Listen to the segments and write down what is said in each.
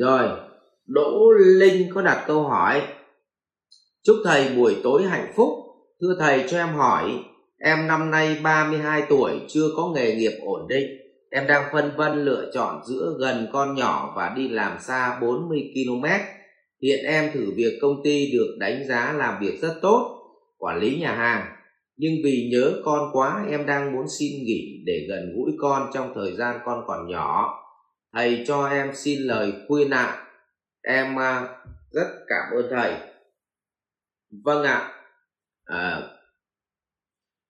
rồi, đỗ linh có đặt câu hỏi. Chúc thầy buổi tối hạnh phúc. Thưa thầy cho em hỏi, em năm nay 32 tuổi, chưa có nghề nghiệp ổn định. Em đang phân vân lựa chọn giữa gần con nhỏ và đi làm xa 40 km hiện em thử việc công ty được đánh giá làm việc rất tốt, quản lý nhà hàng. Nhưng vì nhớ con quá, em đang muốn xin nghỉ để gần gũi con trong thời gian con còn nhỏ thầy cho em xin lời khuyên ạ. Em à, rất cảm ơn thầy. Vâng ạ. À,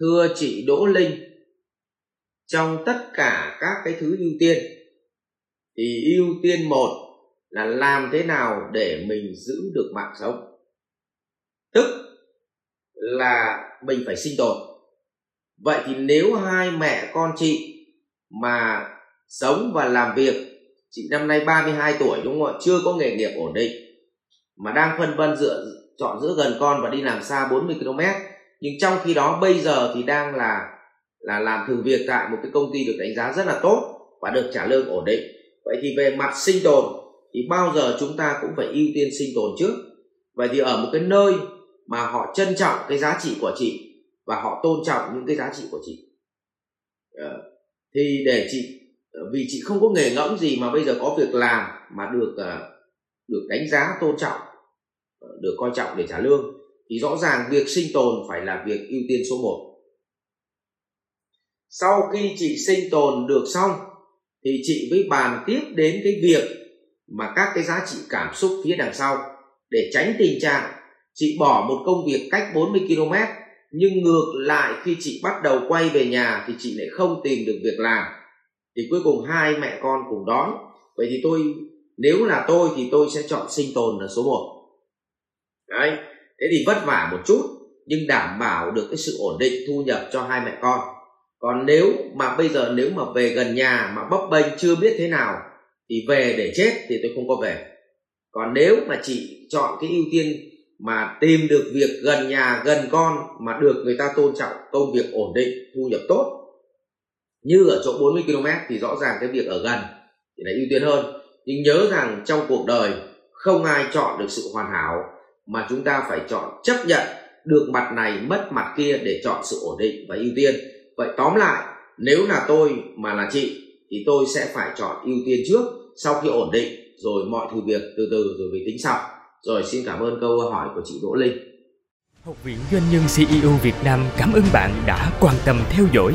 thưa chị đỗ linh trong tất cả các cái thứ ưu tiên thì ưu tiên một là làm thế nào để mình giữ được mạng sống? Tức là mình phải sinh tồn. Vậy thì nếu hai mẹ con chị mà sống và làm việc chị năm nay 32 tuổi, đúng không ạ? Chưa có nghề nghiệp ổn định, mà đang phân vân dựa chọn giữa gần con và đi làm xa 40 km nhưng trong khi đó, bây giờ thì đang là là làm thử việc tại một cái công ty được đánh giá rất là tốt và được trả lương ổn định. Vậy thì về mặt sinh tồn, thì bao giờ chúng ta cũng phải ưu tiên sinh tồn trước. Vậy thì ở một cái nơi mà họ trân trọng cái giá trị của chị và họ tôn trọng những cái giá trị của chị ờ, thì để chị Ờ, vì chị không có nghề ngẫm gì mà bây giờ có việc làm mà được ờ, được đánh giá, tôn trọng ờ, được coi trọng để trả lương, thì rõ ràng việc sinh tồn phải là việc ưu tiên số 1 sau khi chị sinh tồn được xong, thì chị mới bàn tiếp đến cái việc mà các cái giá trị cảm xúc phía đằng sau. Để tránh tình trạng, chị bỏ một công việc cách 40 km nhưng ngược lại khi chị bắt đầu quay về nhà thì chị lại không tìm được việc làm thì cuối cùng hai mẹ con cùng đói. Vậy thì tôi, nếu là tôi thì tôi sẽ chọn sinh tồn là số 1 đấy, thế thì vất vả một chút, nhưng đảm bảo được cái sự ổn định thu nhập cho hai mẹ con. Còn nếu mà bây giờ nếu mà về gần nhà mà bấp bênh chưa biết thế nào, thì về để chết thì tôi không có về. Còn nếu mà chị chọn cái ưu tiên mà tìm được việc gần nhà, gần con mà được người ta tôn trọng, công việc ổn định, thu nhập tốt như ở chỗ 40 km thì rõ ràng cái việc ở gần thì là ưu tiên hơn. Nhưng nhớ rằng trong cuộc đời, không ai chọn được sự hoàn hảo, mà chúng ta phải chọn chấp nhận được mặt này mất mặt kia để chọn sự ổn định và ưu tiên. Vậy tóm lại, nếu là tôi mà là chị, thì tôi sẽ phải chọn ưu tiên trước, sau khi ổn định, rồi mọi thứ việc từ từ, rồi mới tính sau. Rồi xin cảm ơn câu hỏi của chị Đỗ Linh. Học viện Doanh nhân CEO Việt Nam cảm ơn bạn đã quan tâm theo dõi.